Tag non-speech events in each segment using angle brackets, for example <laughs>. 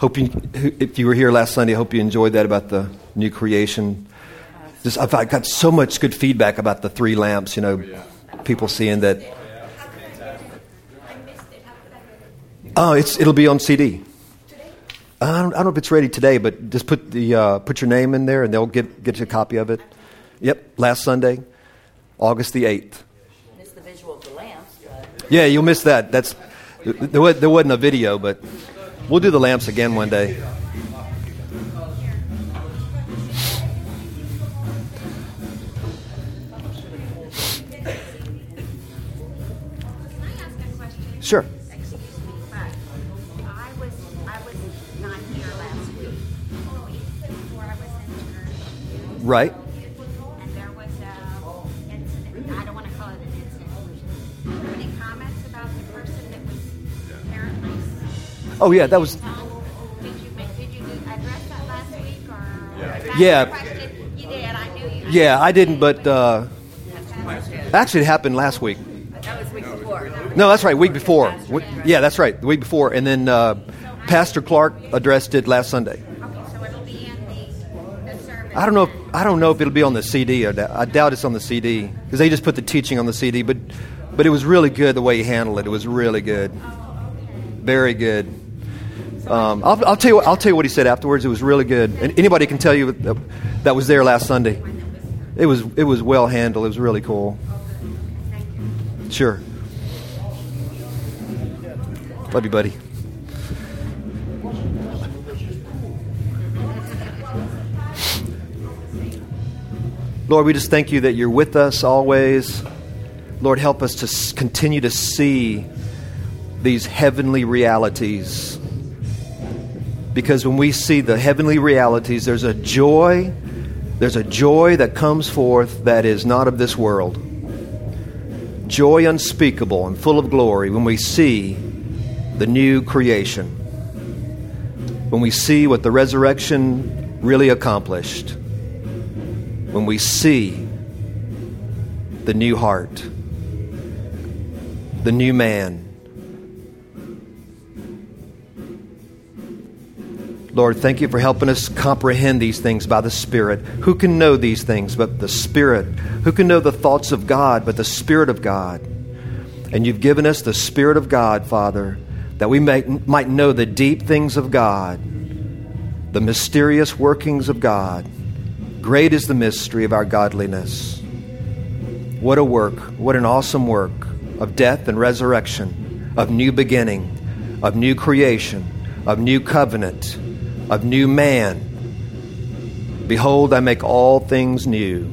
Hope you, if you were here last Sunday, I hope you enjoyed that about the new creation. Just, I've, I got so much good feedback about the three lamps. You know, people seeing that. Oh, it's it'll be on CD. I don't, I don't know if it's ready today, but just put the uh, put your name in there, and they'll get get you a copy of it. Yep, last Sunday, August the eighth. Miss the visual of the lamps, Yeah, you'll miss that. That's there, wa- there wasn't a video, but we'll do the lamps again one day. Sure. Excuse Oh yeah, that was Did you did you address that last week or? Yeah. Question? You did. I knew you. yeah. I didn't, but uh, actually, it happened last week. that was week before. No, that's right. Week before. Yeah, that's right. The week before, and then uh, Pastor Clark addressed it last Sunday. Okay, so it'll be in the, the service. I don't know. If, I don't know if it'll be on the CD. I doubt, I doubt it's on the CD because they just put the teaching on the CD. But, but it was really good the way he handled it. It was really good, very good. Um, I'll, I'll tell you. I'll tell you what he said afterwards. It was really good. And anybody can tell you that, that was there last Sunday. It was. It was well handled. It was really cool. Sure. Love you, buddy. Lord, we just thank you that you're with us always. Lord, help us to continue to see these heavenly realities. Because when we see the heavenly realities, there's a joy, there's a joy that comes forth that is not of this world. Joy unspeakable and full of glory when we see the new creation. When we see what the resurrection really accomplished when we see the new heart, the new man. Lord, thank you for helping us comprehend these things by the Spirit. Who can know these things but the Spirit? Who can know the thoughts of God but the Spirit of God? And you've given us the Spirit of God, Father, that we may, might know the deep things of God, the mysterious workings of God. Great is the mystery of our godliness. What a work, what an awesome work of death and resurrection, of new beginning, of new creation, of new covenant, of new man. Behold, I make all things new.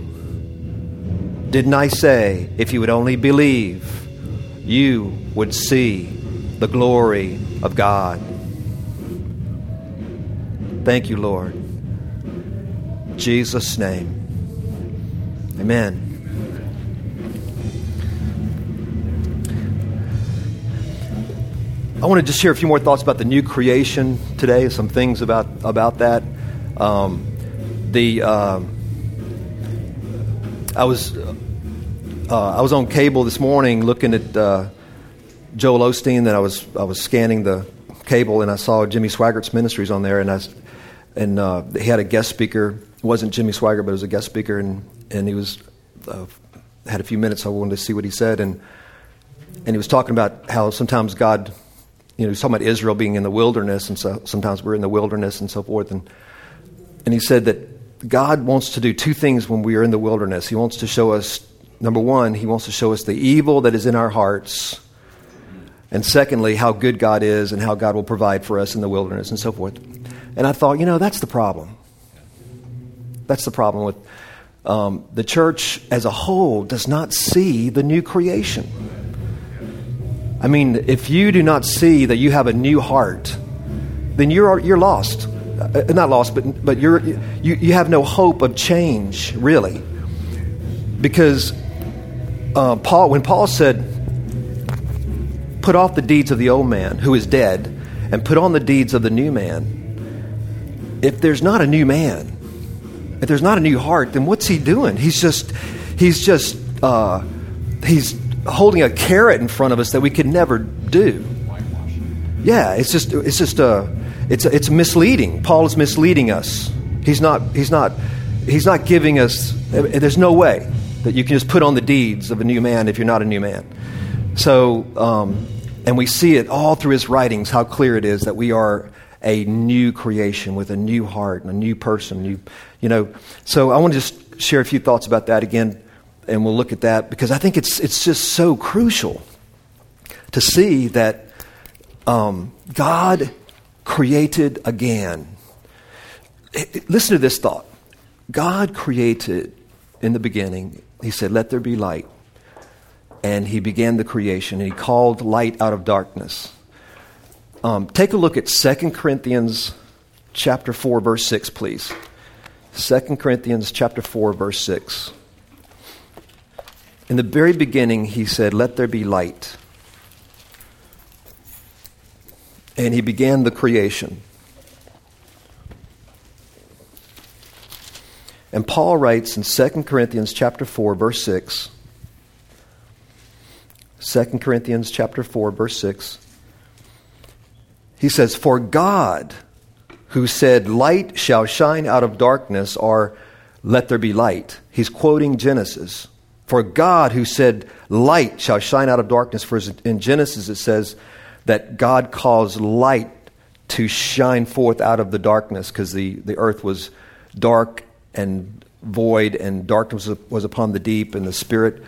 Didn't I say, if you would only believe, you would see the glory of God? Thank you, Lord. In Jesus' name. Amen. I want to just share a few more thoughts about the new creation today. Some things about about that. Um, the um I was uh, I was on cable this morning looking at uh, Joel Osteen. And I was I was scanning the cable and I saw Jimmy Swaggart's ministries on there, and I and uh, he had a guest speaker. It wasn't Jimmy Swaggart, but it was a guest speaker, and and he was uh, had a few minutes. I wanted to see what he said, and and he was talking about how sometimes God, you know, he was talking about Israel being in the wilderness, and so sometimes we're in the wilderness and so forth, and and he said that God wants to do two things when we are in the wilderness. He wants to show us, number one, he wants to show us the evil that is in our hearts. And secondly, how good God is and how God will provide for us in the wilderness and so forth. And I thought, you know, that's the problem. That's the problem with um, the church as a whole does not see the new creation. I mean, if you do not see that you have a new heart, then you're, you're lost. Uh, not lost, but, but you're, you, you have no hope of change, really. Because uh, Paul, when Paul said, put off the deeds of the old man who is dead and put on the deeds of the new man, if there's not a new man, if there's not a new heart, then what's he doing? He's just, he's just, uh, he's holding a carrot in front of us that we could never do. Yeah, it's just it's just uh, it's it's misleading. Paul is misleading us. He's not he's not he's not giving us. There's no way that you can just put on the deeds of a new man if you're not a new man. So, um, and we see it all through his writings how clear it is that we are a new creation with a new heart and a new person. New, you know. So I want to just share a few thoughts about that again, and we'll look at that because I think it's it's just so crucial to see that um, God created again. Listen to this thought. God created in the beginning. He said, "Let there be light." and he began the creation and he called light out of darkness. Um, take a look at 2 Corinthians chapter 4 verse 6 please. 2 Corinthians chapter 4 verse 6. In the very beginning he said, "Let there be light." And he began the creation. And Paul writes in 2 Corinthians chapter 4 verse 6 2 Corinthians chapter 4 verse 6. He says, "For God, who said, light shall shine out of darkness or let there be light." He's quoting Genesis. For God, who said, light shall shine out of darkness, for in Genesis it says that God caused light to shine forth out of the darkness because the, the earth was dark and void and darkness was, upon the deep and the spirit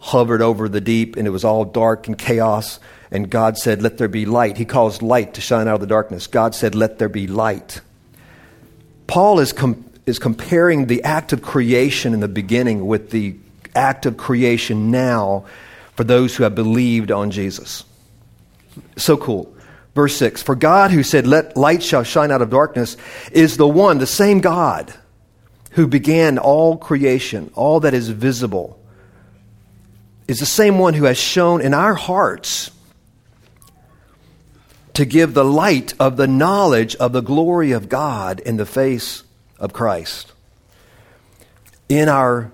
hovered over the deep and it was all dark and chaos. And God said, Let there be light. He caused light to shine out of the darkness. God said, Let there be light. Paul is, com- is comparing the act of creation in the beginning with the act of creation now for those who have believed on Jesus. So cool. Verse 6 For God, who said, Let light shall shine out of darkness, is the one, the same God, who began all creation, all that is visible is the same one who has shown in our hearts to give the light of the knowledge of the glory of God in the face of Christ. In our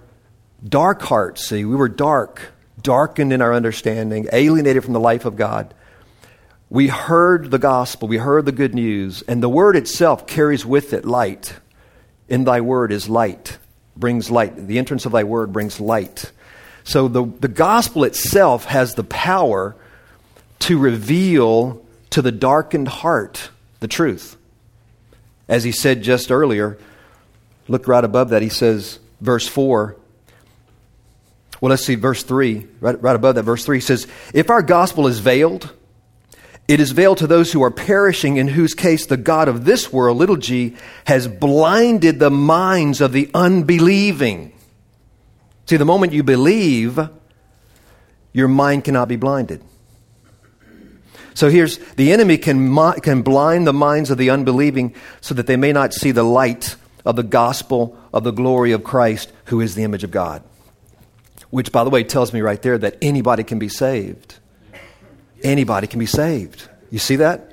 dark hearts, see, we were dark, darkened in our understanding, alienated from the life of God. We heard the gospel, we heard the good news, and the word itself carries with it light. In thy word is light, brings light. The entrance of thy word brings light. So the, the gospel itself has the power to reveal to the darkened heart the truth. As he said just earlier, look right above that, he says, verse 4. Well, let's see, verse 3, right, right above that, verse 3 says, If our gospel is veiled, it is veiled to those who are perishing, in whose case the God of this world, little g, has blinded the minds of the unbelieving See, the moment you believe, your mind cannot be blinded. So here's the enemy can, can blind the minds of the unbelieving so that they may not see the light of the gospel of the glory of Christ, who is the image of God. Which, by the way, tells me right there that anybody can be saved. Anybody can be saved. You see that?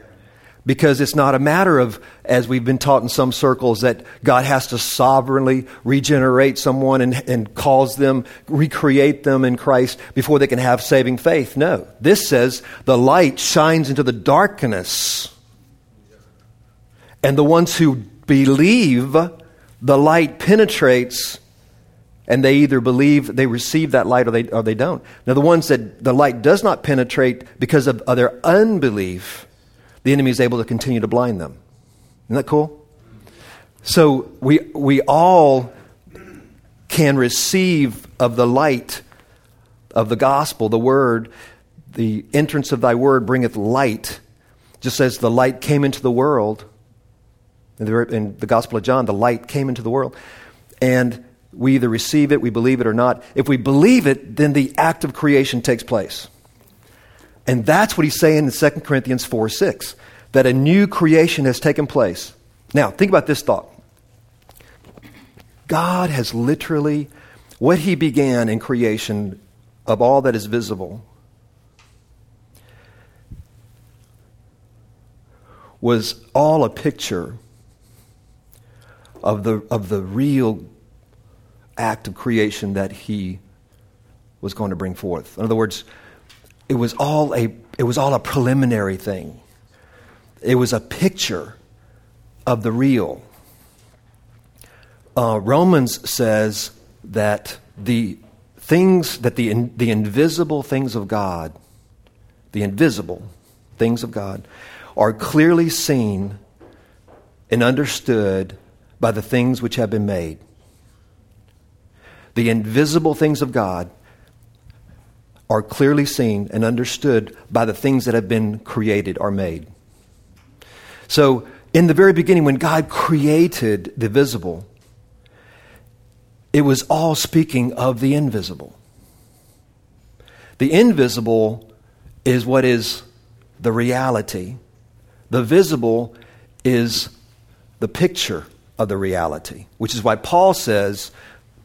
Because it's not a matter of, as we've been taught in some circles, that God has to sovereignly regenerate someone and, and cause them, recreate them in Christ before they can have saving faith. No. This says the light shines into the darkness. And the ones who believe, the light penetrates and they either believe they receive that light or they, or they don't. Now, the ones that the light does not penetrate because of, of their unbelief, the enemy is able to continue to blind them. Isn't that cool? So we, we all can receive of the light of the gospel, the word, the entrance of thy word bringeth light. Just as the light came into the world, in the, in the Gospel of John, the light came into the world. And we either receive it, we believe it or not. If we believe it, then the act of creation takes place. And that's what he's saying in 2 Corinthians 4 6, that a new creation has taken place. Now, think about this thought. God has literally, what he began in creation of all that is visible, was all a picture of the, of the real act of creation that he was going to bring forth. In other words, it was all a, it was all a preliminary thing. it was a picture of the real. Uh, Romans says that the things, that the, in, the invisible things of God, the invisible things of God, are clearly seen and understood by the things which have been made. The invisible things of God are clearly seen and understood by the things that have been created or made. So, in the very beginning, when God created the visible, it was all speaking of the invisible. The invisible is what is the reality, the visible is the picture of the reality, which is why Paul says,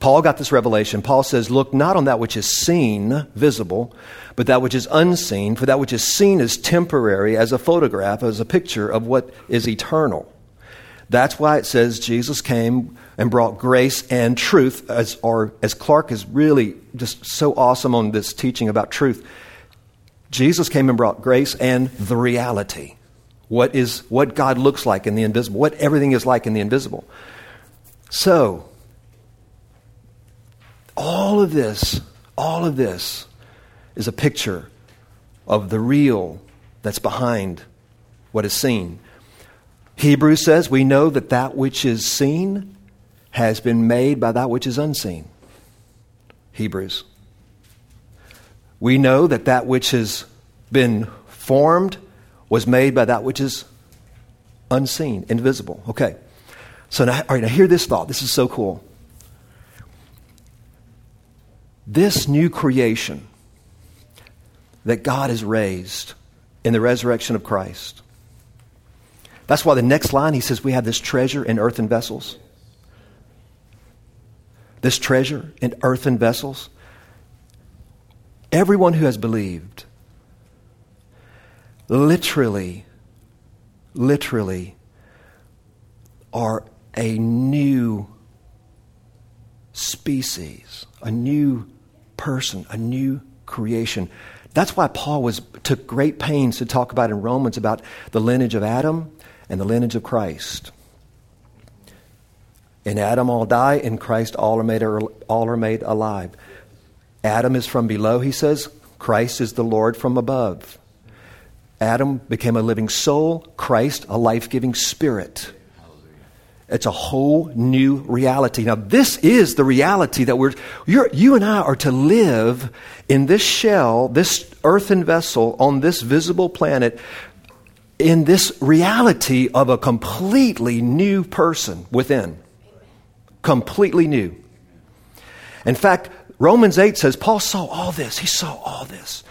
Paul got this revelation. Paul says, Look not on that which is seen, visible, but that which is unseen, for that which is seen is temporary, as a photograph, as a picture of what is eternal. That's why it says Jesus came and brought grace and truth, as, or, as Clark is really just so awesome on this teaching about truth. Jesus came and brought grace and the reality. What, is, what God looks like in the invisible, what everything is like in the invisible. So, all of this, all of this is a picture of the real that's behind what is seen. Hebrews says we know that that which is seen has been made by that which is unseen. Hebrews. We know that that which has been formed was made by that which is unseen, invisible. Okay. So now, all right, now hear this thought. This is so cool. This new creation that God has raised in the resurrection of Christ that's why the next line he says we have this treasure in earthen vessels. This treasure in earthen vessels. Everyone who has believed literally, literally are a new species, a new person, a new creation. That's why Paul was, took great pains to talk about in Romans about the lineage of Adam and the lineage of Christ. In Adam all die, in Christ all are made, all are made alive. Adam is from below, he says. Christ is the Lord from above. Adam became a living soul, Christ a life giving spirit. It's a whole new reality. Now, this is the reality that we're, you and I are to live in this shell, this earthen vessel on this visible planet in this reality of a completely new person within. Completely new. In fact, Romans 8 says Paul saw all this. He saw all this.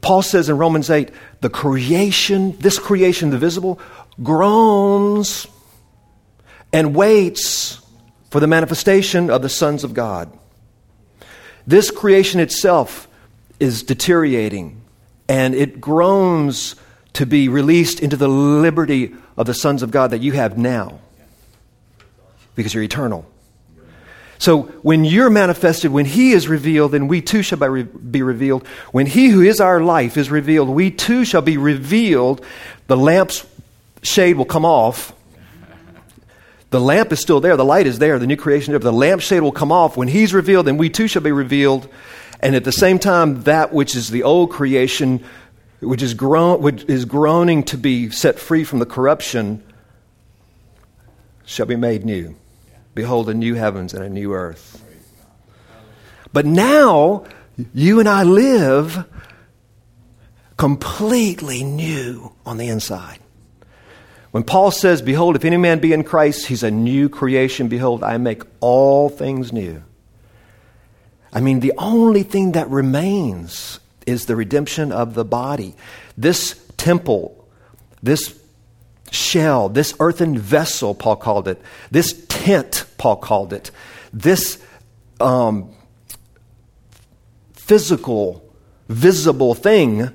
Paul says in Romans 8, the creation, this creation, the visible, groans and waits for the manifestation of the sons of God. This creation itself is deteriorating and it groans to be released into the liberty of the sons of God that you have now because you're eternal. So when you're manifested, when He is revealed, then we too shall be revealed. When He who is our life is revealed, we too shall be revealed. The lamp's shade will come off. The lamp is still there. The light is there. The new creation. Of the lamp shade will come off. When He's revealed, then we too shall be revealed. And at the same time, that which is the old creation which is, groan, which is groaning to be set free from the corruption, shall be made new. Behold, a new heavens and a new earth. But now, you and I live completely new on the inside. When Paul says, Behold, if any man be in Christ, he's a new creation. Behold, I make all things new. I mean, the only thing that remains is the redemption of the body. This temple, this shell, this earthen vessel, Paul called it, this tent, Paul called it, this um, physical, visible thing,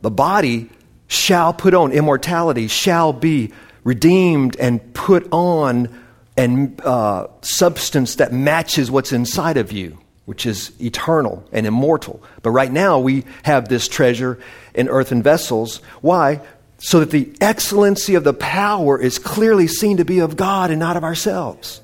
the body, shall put on immortality, shall be redeemed and put on and uh, substance that matches what's inside of you which is eternal and immortal. But right now we have this treasure in earthen vessels. Why? so that the excellency of the power is clearly seen to be of God and not of ourselves.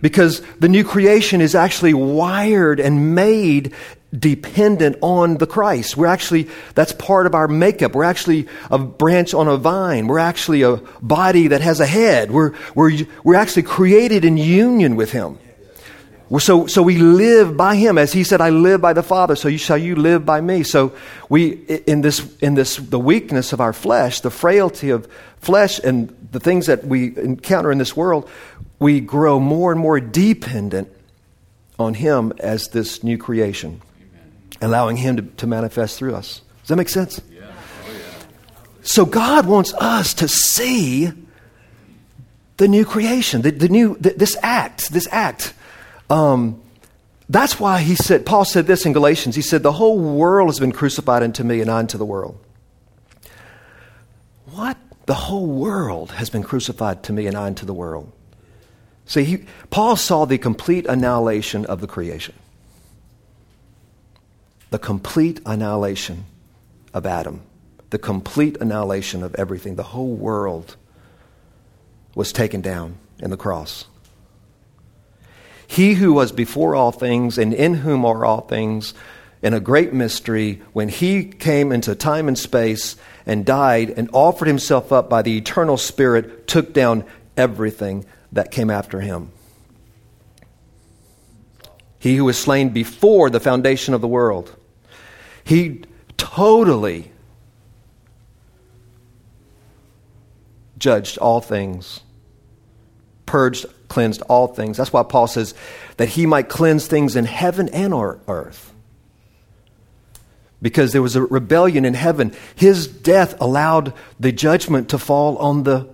Because the new creation is actually wired and made dependent on the Christ. We're actually, that's part of our makeup. We're actually a branch on a vine. We're actually a body that has a head. We're, we're, we're actually created in union with Him. So, so we live by him. As he said, I live by the Father, so you shall you live by me. So we, in this, in this, the weakness of our flesh, the frailty of flesh and the things that we encounter in this world, we grow more and more dependent on him as this new creation. Allowing him to, to manifest through us. Does that make sense? Yeah. Oh, yeah. So God wants us to see the new creation, the, the new, the, this act, this act um, that's why he said, Paul said this in Galatians. He said, The whole world has been crucified unto me and I unto the world. What? The whole world has been crucified to me and I unto the world. See, he, Paul saw the complete annihilation of the creation, the complete annihilation of Adam, the complete annihilation of everything. The whole world was taken down in the cross. He who was before all things and in whom are all things, in a great mystery, when he came into time and space and died and offered himself up by the eternal Spirit, took down everything that came after him. He who was slain before the foundation of the world. He totally judged all things, purged cleansed all things. That's why Paul says that he might cleanse things in heaven and on earth. Because there was a rebellion in heaven. His death allowed the judgment to fall on, the,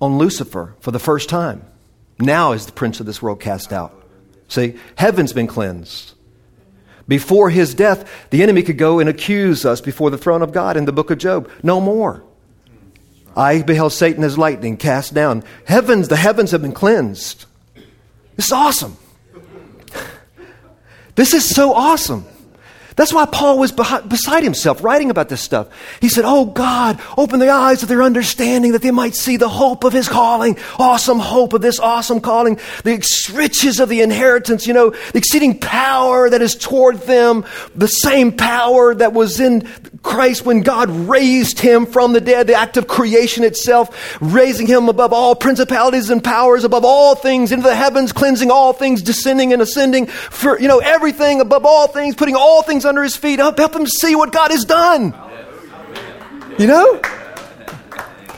on Lucifer for the first time. Now is the prince of this world cast out. See, heaven's been cleansed. Before his death, the enemy could go and accuse us before the throne of God in the book of Job. No more. I beheld Satan as lightning cast down. Heavens, the heavens have been cleansed. This is awesome. This is so awesome. That's why Paul was beside himself writing about this stuff. He said, Oh God, open the eyes of their understanding that they might see the hope of his calling, awesome hope of this awesome calling, the riches of the inheritance, you know, the exceeding power that is toward them, the same power that was in Christ when God raised him from the dead, the act of creation itself, raising him above all principalities and powers, above all things into the heavens, cleansing all things, descending and ascending for, you know, everything above all things, putting all things under his feet. Help, help him see what God has done. You know?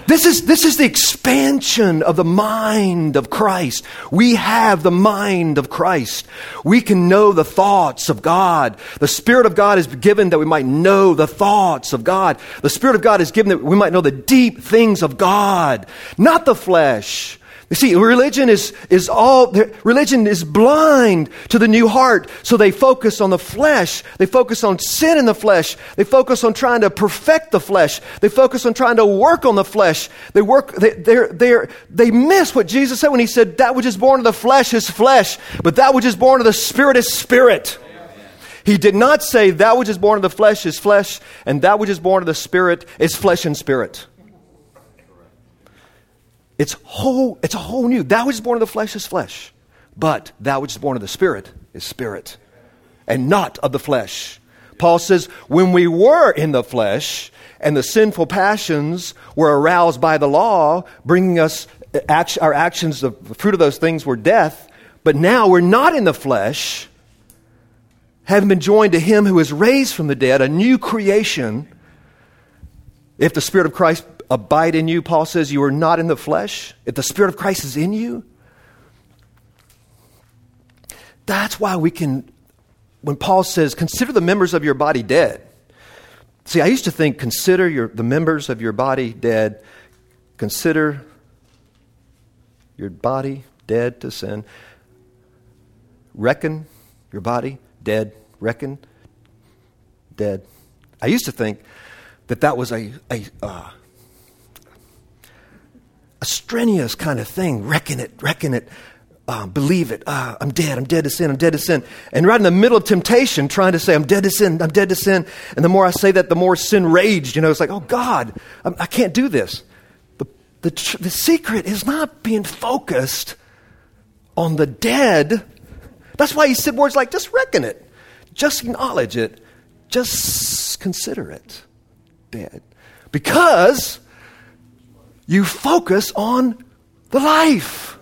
This is, this is the expansion of the mind of Christ. We have the mind of Christ. We can know the thoughts of God. The Spirit of God is given that we might know the thoughts of God. The Spirit of God is given that we might know the deep things of God, not the flesh. You see, religion is, is all, religion is blind to the new heart. So they focus on the flesh. They focus on sin in the flesh. They focus on trying to perfect the flesh. They focus on trying to work on the flesh. They work, they, they're, they're, they miss what Jesus said when he said, that which is born of the flesh is flesh, but that which is born of the spirit is spirit. He did not say that which is born of the flesh is flesh, and that which is born of the spirit is flesh and spirit. It's whole, it's a whole new. That which is born of the flesh is flesh. But that which is born of the spirit is spirit. And not of the flesh. Paul says, when we were in the flesh, and the sinful passions were aroused by the law, bringing us uh, our actions, the fruit of those things were death. But now we're not in the flesh, having been joined to Him who is raised from the dead, a new creation. If the Spirit of Christ abide in you, Paul says, you are not in the flesh. If the Spirit of Christ is in you, that's why we can, when Paul says, consider the members of your body dead. See, I used to think, consider your, the members of your body dead. Consider your body dead to sin. Reckon your body dead. Reckon dead. I used to think that that was a, a uh, strenuous kind of thing. Reckon it, reckon it. uh, believe it. Uh, I'm dead. I'm dead to sin. I'm dead to sin. And right in the middle of temptation, trying to say, I'm dead to sin. I'm dead to sin. And the more I say that, the more sin raged. You know, it's like, oh God, I, I can't do this. The, the, tr- the secret is not being focused on the dead. That's why he said words like, just reckon it. Just acknowledge it. Just consider it dead. Because you focus on the life.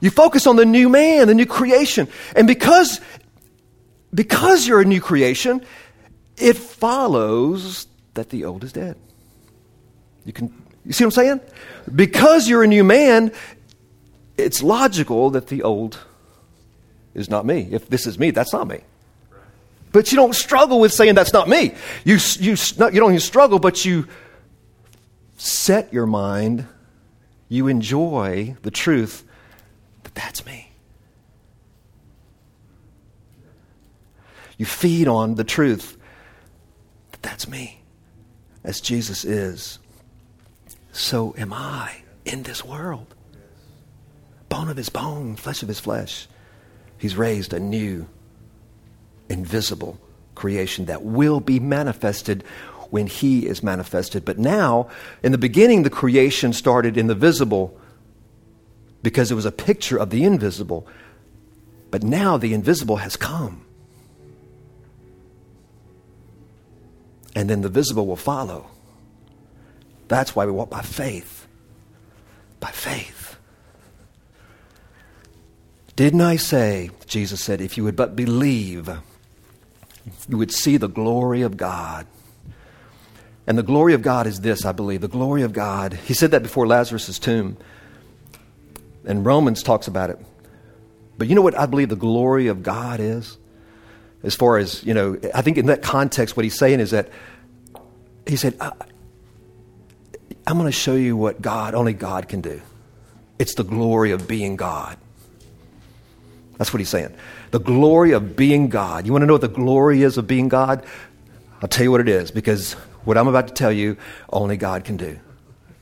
You focus on the new man, the new creation. And because, because you're a new creation, it follows that the old is dead. You can you see what I'm saying? Because you're a new man, it's logical that the old is not me. If this is me, that's not me. But you don't struggle with saying that's not me. You, you, you don't even struggle, but you set your mind, you enjoy the truth that that's me. You feed on the truth that that's me. As Jesus is, so am I in this world. Bone of his bone, flesh of his flesh. He's raised a new, invisible creation that will be manifested when he is manifested. But now, in the beginning, the creation started in the visible because it was a picture of the invisible. But now the invisible has come. And then the visible will follow. That's why we walk by faith. By faith. Didn't I say, Jesus said, if you would but believe, you would see the glory of God. And the glory of God is this, I believe. The glory of God. He said that before Lazarus' tomb. And Romans talks about it. But you know what I believe the glory of God is? As far as, you know, I think in that context, what he's saying is that he said, I, I'm going to show you what God, only God can do. It's the glory of being God. That's what he's saying. The glory of being God. You want to know what the glory is of being God? I'll tell you what it is because what I'm about to tell you, only God can do.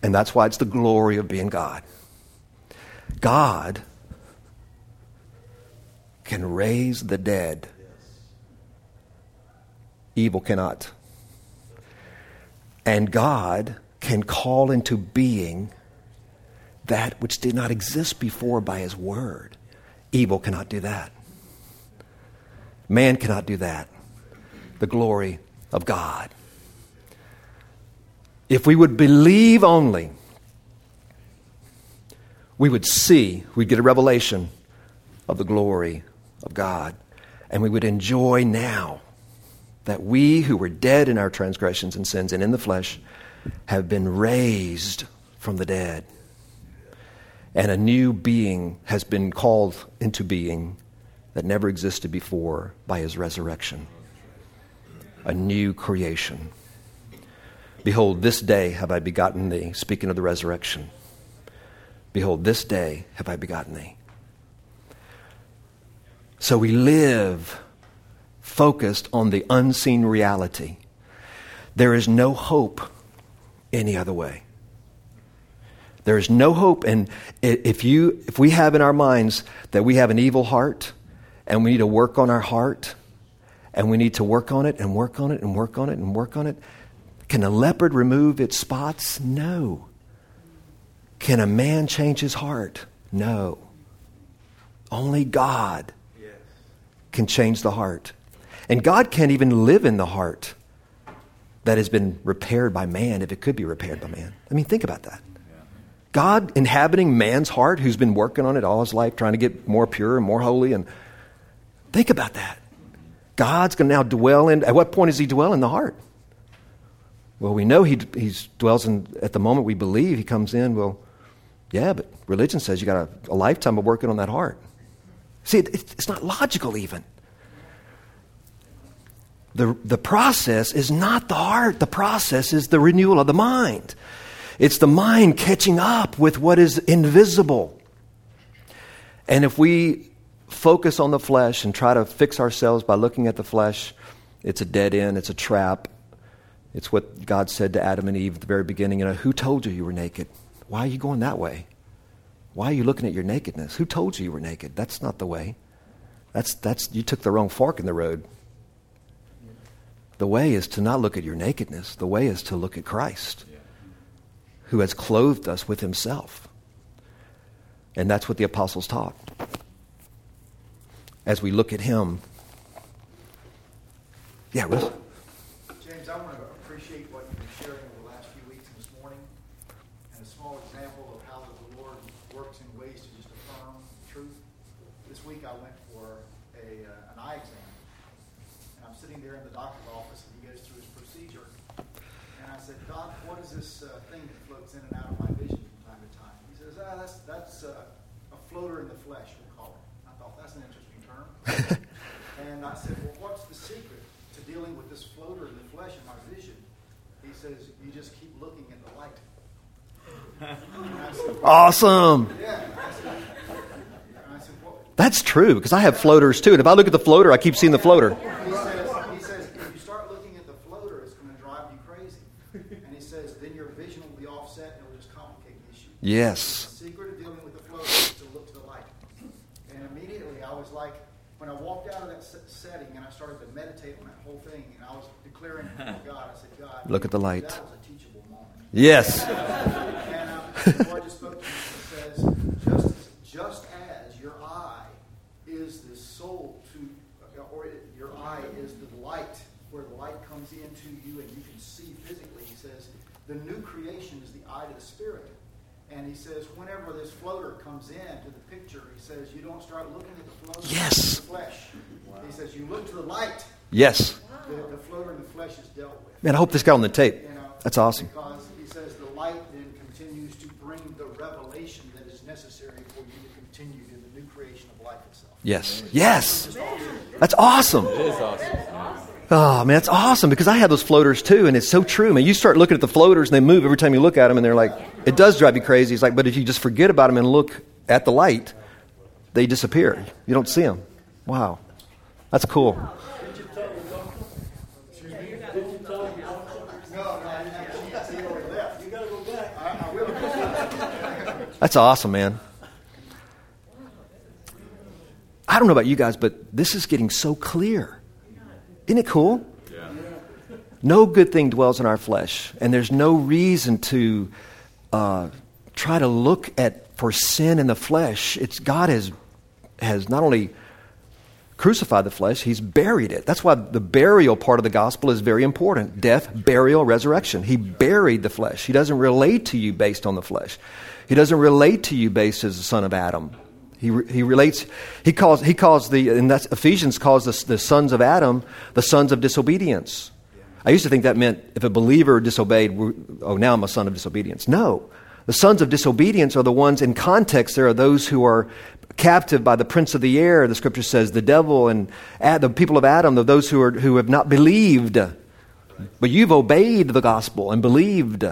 And that's why it's the glory of being God. God can raise the dead. Evil cannot. And God can call into being that which did not exist before by His Word. Evil cannot do that. Man cannot do that. The glory of God. If we would believe only, we would see, we'd get a revelation of the glory of God, and we would enjoy now that we who were dead in our transgressions and sins and in the flesh have been raised from the dead. And a new being has been called into being that never existed before by his resurrection. A new creation. Behold, this day have I begotten thee, speaking of the resurrection. Behold, this day have I begotten thee. So we live focused on the unseen reality. There is no hope any other way. There is no hope. And if, you, if we have in our minds that we have an evil heart and we need to work on our heart and we need to work on it and work on it and work on it and work on it, can a leopard remove its spots? No. Can a man change his heart? No. Only God can change the heart. And God can't even live in the heart that has been repaired by man if it could be repaired by man. I mean, think about that. God inhabiting man's heart who's been working on it all his life, trying to get more pure and more holy. And think about that. God's going to now dwell in, at what point does he dwell in the heart? Well, we know he dwells in, at the moment we believe, he comes in. Well, yeah, but religion says you got a, a lifetime of working on that heart. See, it, it's not logical even. The, the process is not the heart, the process is the renewal of the mind. It's the mind catching up with what is invisible. And if we focus on the flesh and try to fix ourselves by looking at the flesh, it's a dead end, it's a trap. It's what God said to Adam and Eve at the very beginning. You know, who told you you were naked? Why are you going that way? Why are you looking at your nakedness? Who told you you were naked? That's not the way. That's, that's, you took the wrong fork in the road. The way is to not look at your nakedness. The way is to look at Christ, who has clothed us with himself. And that's what the apostles taught. As we look at him. Yeah, Russ? James, I want to appreciate what you've been sharing over the last few weeks and this morning, and a small example of how the Lord works in ways to just affirm truth. This week I went for a, uh, an eye exam, and I'm sitting there in the doctor's office, and he goes through his procedure. And I said, Doc, what is this uh, thing that floats in and out of my vision from time to time? He says, ah, that's, that's uh, a floater in the flesh, we'll call it. I thought, that's an interesting term. and I said, well, what's the secret to dealing with this floater in the flesh in my vision? He says, you just keep looking at the light. Said, Awesome. yeah. Said, said, That's true, because I have floaters too. And if I look at the floater, I keep seeing the floater. He says, he says, if you start looking at the floater, it's going to drive you crazy. And he says, then your vision will be offset and it'll just complicate the issue. Yes. The secret of dealing with the floater is to look to the light. And immediately I was like, when I walked out of that setting and I started to meditate on that whole thing, and I was declaring to <laughs> God, I said, God, Look at the light. That was a teachable moment. Yes. And uh, the Lord just spoke to me and says, just as, just as your eye is the soul to, or your eye is the light, where the light comes into you and you can see physically, he says, the new creation is the eye to the spirit. And he says, whenever this floater comes into the picture, he says, you don't start looking at the floater Yes. in the flesh. He says, you look to the light. Yes. The, the floater in the flesh is dealt with. Man, I hope this got on the tape. You know, That's awesome. Because he says the light then continues to bring the revelation that is necessary for you to continue in the new creation of life itself. Yes. Yes. That's awesome. It is awesome. Oh, man, that's awesome because I have those floaters too, and it's so true. Man, you start looking at the floaters and they move every time you look at them, and they're like, it does drive you crazy. It's like, but if you just forget about them and look at the light, they disappear. You don't see them. Wow. That's cool. That's awesome, man. I don't know about you guys, but this is getting so clear. Isn't it cool? No good thing dwells in our flesh, and there's no reason to uh, try to look at for sin in the flesh. It's God has has not only crucified the flesh, He's buried it. That's why the burial part of the gospel is very important: death, burial, resurrection. He buried the flesh. He doesn't relate to you based on the flesh. He doesn't relate to you based as the son of Adam. He, re- he relates, he calls, he calls the, and that's Ephesians calls the, the sons of Adam the sons of disobedience. I used to think that meant if a believer disobeyed, oh, now I'm a son of disobedience. No. The sons of disobedience are the ones in context, there are those who are captive by the prince of the air, the scripture says, the devil and the people of Adam, those who, are, who have not believed. But you've obeyed the gospel and believed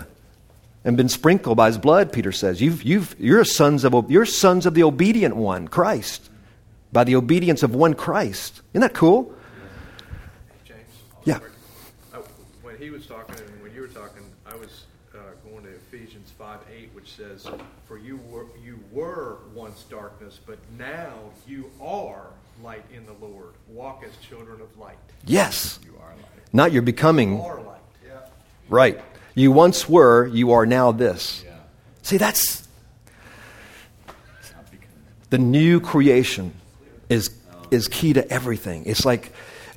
and been sprinkled by his blood, Peter says. You've, you've, you're, sons of, you're sons of the obedient one, Christ, by the obedience of one Christ. Isn't that cool? James? Yeah. I- When he was talking and when you were talking, I was uh, going to Ephesians 5 8, which says, For you were, you were once darkness, but now you are light in the Lord. Walk as children of light. Yes. You are light. Not you're becoming. You are light. Right. You once were, you are now this. See, that's the new creation is is key to everything. It's like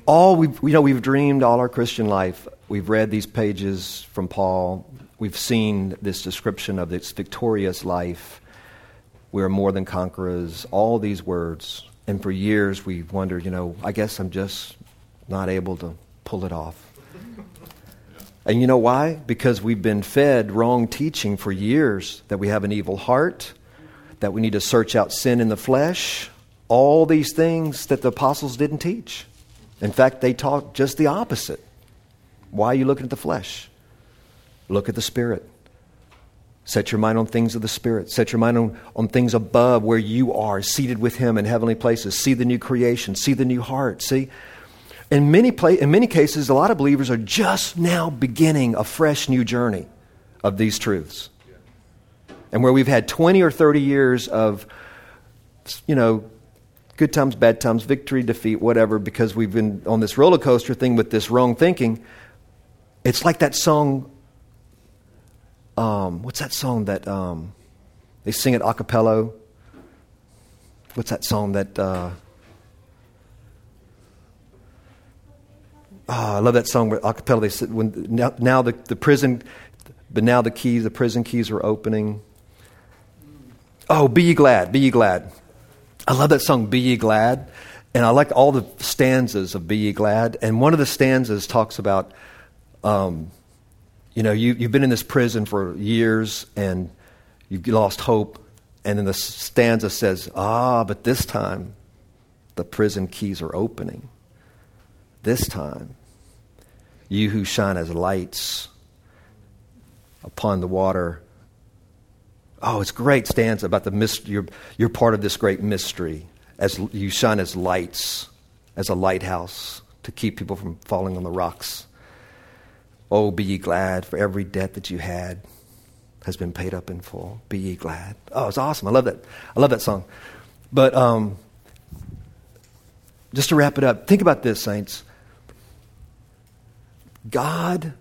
all we you know we've dreamed all our Christian life. We've read these pages from Paul. We've seen this description of this victorious life. We are more than conquerors. All these words, and for years we've wondered. You know, I guess I'm just not able to pull it off. And you know why? Because we've been fed wrong teaching for years that we have an evil heart, that we need to search out sin in the flesh, all these things that the apostles didn't teach. In fact, they taught just the opposite. Why are you looking at the flesh? Look at the Spirit. Set your mind on things of the Spirit. Set your mind on, on things above where you are, seated with Him in heavenly places. See the new creation. See the new heart. See? In many, pla- in many cases, a lot of believers are just now beginning a fresh new journey of these truths. and where we've had 20 or 30 years of, you know, good times, bad times, victory, defeat, whatever, because we've been on this roller coaster thing with this wrong thinking. It's like that song. Um, what's that song that um, they sing at acapella? What's that song that? Uh, oh, I love that song with acapella. They said when now, now the, the prison, but now the keys, the prison keys are opening. Oh, be ye glad, be ye glad. I love that song, Be Ye Glad. And I like all the stanzas of Be Ye Glad. And one of the stanzas talks about, um, you know, you, you've been in this prison for years and you've lost hope. And then the stanza says, Ah, but this time the prison keys are opening. This time, you who shine as lights upon the water Oh, it's great stanza about the mystery. You're, you're part of this great mystery as you shine as lights, as a lighthouse to keep people from falling on the rocks. Oh, be ye glad, for every debt that you had has been paid up in full. Be ye glad. Oh, it's awesome. I love that. I love that song. But um, just to wrap it up, think about this, saints. God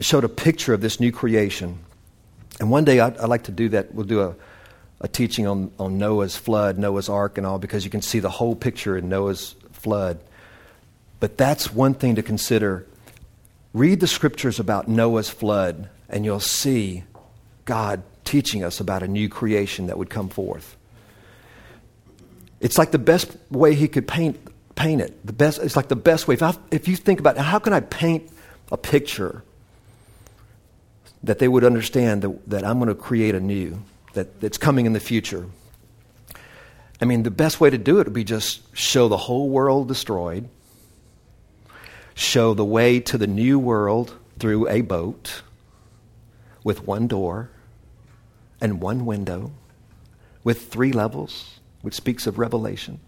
showed a picture of this new creation and one day I'd, I'd, like to do that. We'll do a, a teaching on, on Noah's flood, Noah's ark, and all, because you can see the whole picture in Noah's flood. But that's one thing to consider. Read the scriptures about Noah's flood, and you'll see God teaching us about a new creation that would come forth. It's like the best way he could paint, paint it. The best, it's like the best way. If, I, if you think about how can I paint a picture that they would understand that, that I'm going to create a new, that, that's coming in the future. I mean, the best way to do it would be just show the whole world destroyed, show the way to the new world through a boat with one door and one window with three levels, which speaks of revelation.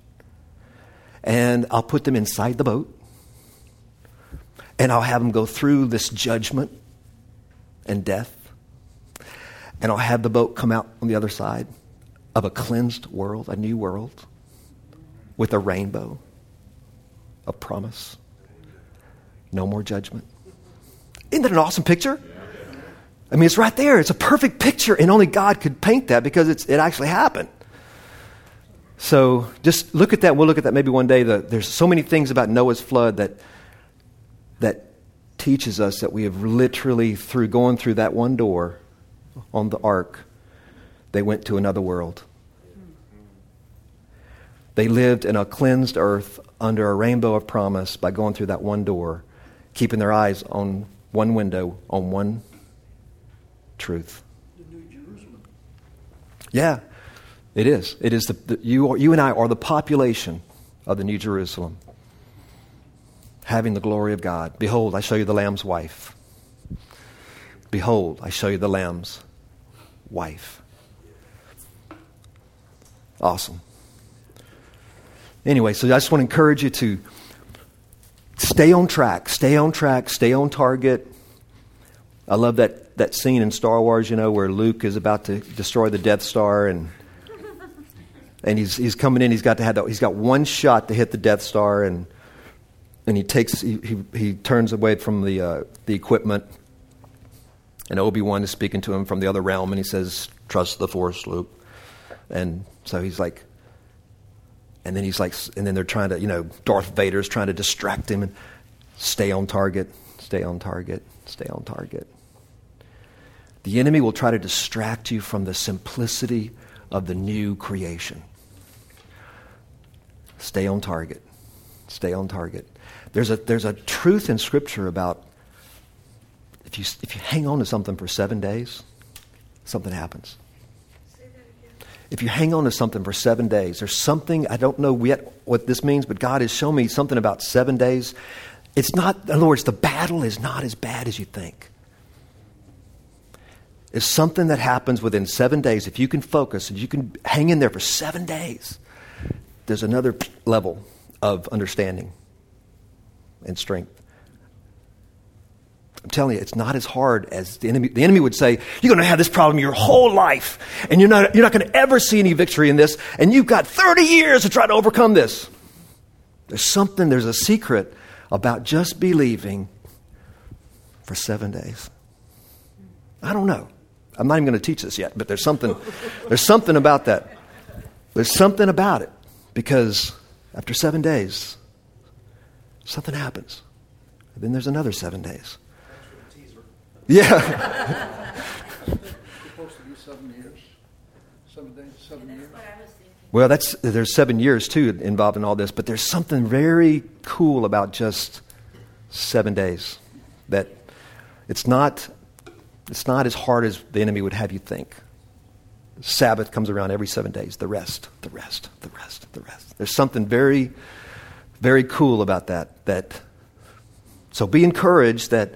And I'll put them inside the boat, and I'll have them go through this judgment and death. And I'll have the boat come out on the other side of a cleansed world, a new world, with a rainbow a promise. No more judgment. Isn't that an awesome picture? I mean, it's right there. It's a perfect picture, and only God could paint that because it actually happened. So just look at that. We'll look at that maybe one day. The, there's so many things about Noah's flood that, that teaches us that we have literally, through going through that one door on the ark, they went to another world. They lived in a cleansed earth under a rainbow of promise by going through that one door, keeping their eyes on one window, on one truth. new jerusalem. Yeah, it is. It is the, the you, you and I are the population of the New Jerusalem having the glory of God. Behold, I show you the Lamb's wife. Behold, I show you the Lamb's wife. Awesome. Anyway, so I just want to encourage you to stay on track, stay on track, stay on target. I love that, that scene in Star Wars, you know, where Luke is about to destroy the Death Star and and he's he's coming in, he's got to have he's got one shot to hit the Death Star and and he takes he, he, he turns away from the uh, the equipment. And obi-wan is speaking to him from the other realm and he says trust the force luke. And so he's like and then he's like and then they're trying to you know darth vader's trying to distract him and stay on target stay on target stay on target. The enemy will try to distract you from the simplicity of the new creation stay on target stay on target there's a, there's a truth in Scripture about if you, if you hang on to something for seven days, something happens. If you hang on to something for seven days, there's something, I don't know yet what this means, but God has shown me something about seven days. It's not, in other words, the battle is not as bad as you think. It's something that happens within seven days. If you can focus and you can hang in there for seven days, there's another level of understanding and strength. I'm telling you, it's not as hard as the enemy. The enemy would say, You're going to have this problem your whole life, and you're not, you're not going to ever see any victory in this, and you've got 30 years to try to overcome this. There's something, there's a secret about just believing for seven days. I don't know. I'm not even going to teach this yet, but there's something, there's something about that. There's something about it because after seven days, something happens. And then there's another seven days. Yeah. seven years, seven days, seven years. Well, that's there's seven years too involved in all this, but there's something very cool about just seven days. That it's not it's not as hard as the enemy would have you think. Sabbath comes around every seven days. The rest, the rest, the rest, the rest. There's something very, very cool about that. That so be encouraged that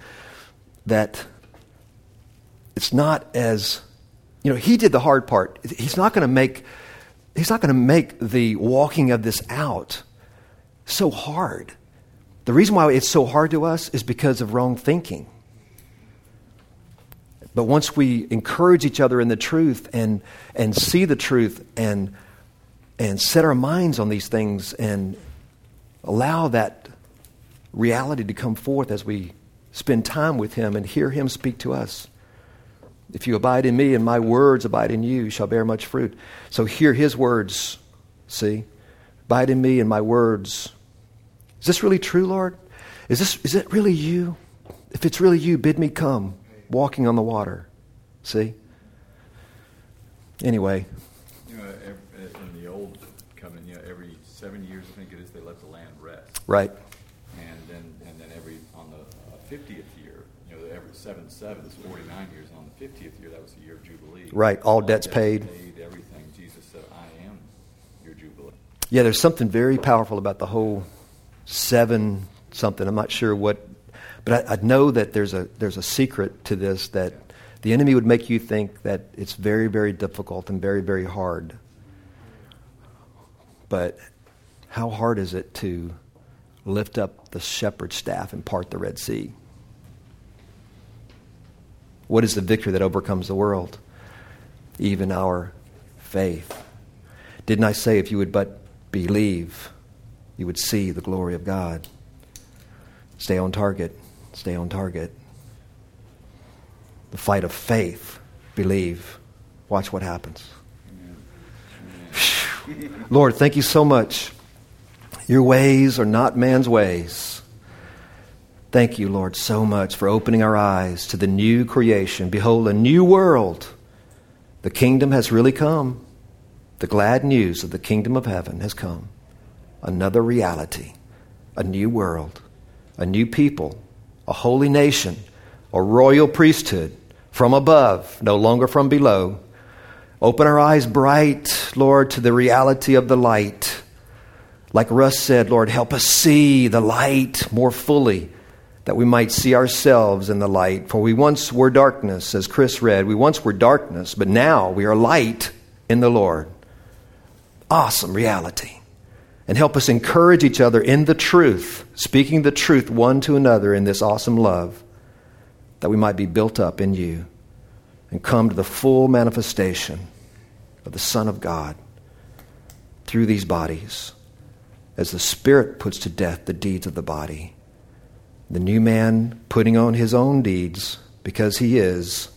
that it's not as you know he did the hard part. He's not going to make he's not going to make the walking of this out so hard. The reason why it's so hard to us is because of wrong thinking. But once we encourage each other in the truth and, and see the truth and, and set our minds on these things and allow that reality to come forth as we spend time with Him and hear Him speak to us. If you abide in me and my words abide in you, you shall bear much fruit. So hear His words, see? Abide in me and my words. Is this really true, Lord? Is, this, is it really you? If it's really you, bid me come walking on the water. See? Anyway. You know, in the old covenant, you know, every seven years, I think it is, they let the land rest. Right. And then, and then every on the uh, fiftieth year, you know, every seven seven is forty nine years. And on the fiftieth year, that was the year of jubilee. Right. All, All debts, debts paid. paid. Everything. Jesus said, "I am your jubilee." Yeah, there's something very powerful about the whole seven something. I'm not sure what but I, I, know that there's a, there's a secret to this that the enemy would make you think that it's very, very difficult and very, very hard. But how hard is it to lift up the shepherd's staff and part the Red Sea? What is the victory that overcomes the world? Even our faith. Didn't I say if you would but believe, you would see the glory of God? Stay on target. Stay on target. The fight of faith. Believe. Watch what happens. Lord, thank you so much. Your ways are not man's ways. Thank you, Lord, so much for opening our eyes to the new creation. Behold, a new world. The kingdom has really come. The glad news of the kingdom of heaven has come. Another reality, a new world, a new people a holy nation, a royal priesthood from above, no longer from below. Open our eyes bright, Lord, to the reality of the light. Like Russ said, Lord, help us see the light more fully, that we might see ourselves in the light. For we once were darkness, as Chris read. We once were darkness, but now we are light in the Lord. Awesome reality and help us encourage each other in the truth, speaking the truth one to another in this awesome love, that we might be built up in you and come to the full manifestation of the Son of God through these bodies as the Spirit puts to death the deeds of the body. The new man putting on his own deeds because he is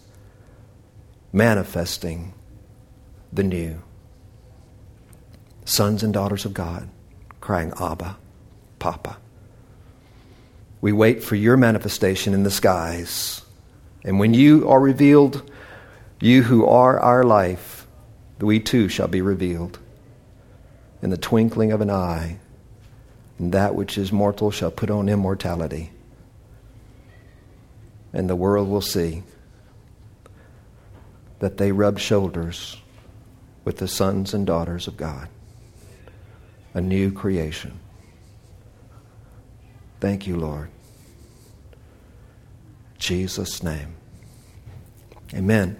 manifesting the new. Sons and daughters of God crying, Abba, Papa. We wait for your manifestation in the skies. And when you are revealed, you who are our life, we too shall be revealed. In the twinkling of an eye, and that which is mortal shall put on immortality. And the world will see that they rub shoulders with the sons and daughters of God a new creation. Thank you, Lord. Jesus' name. Amen.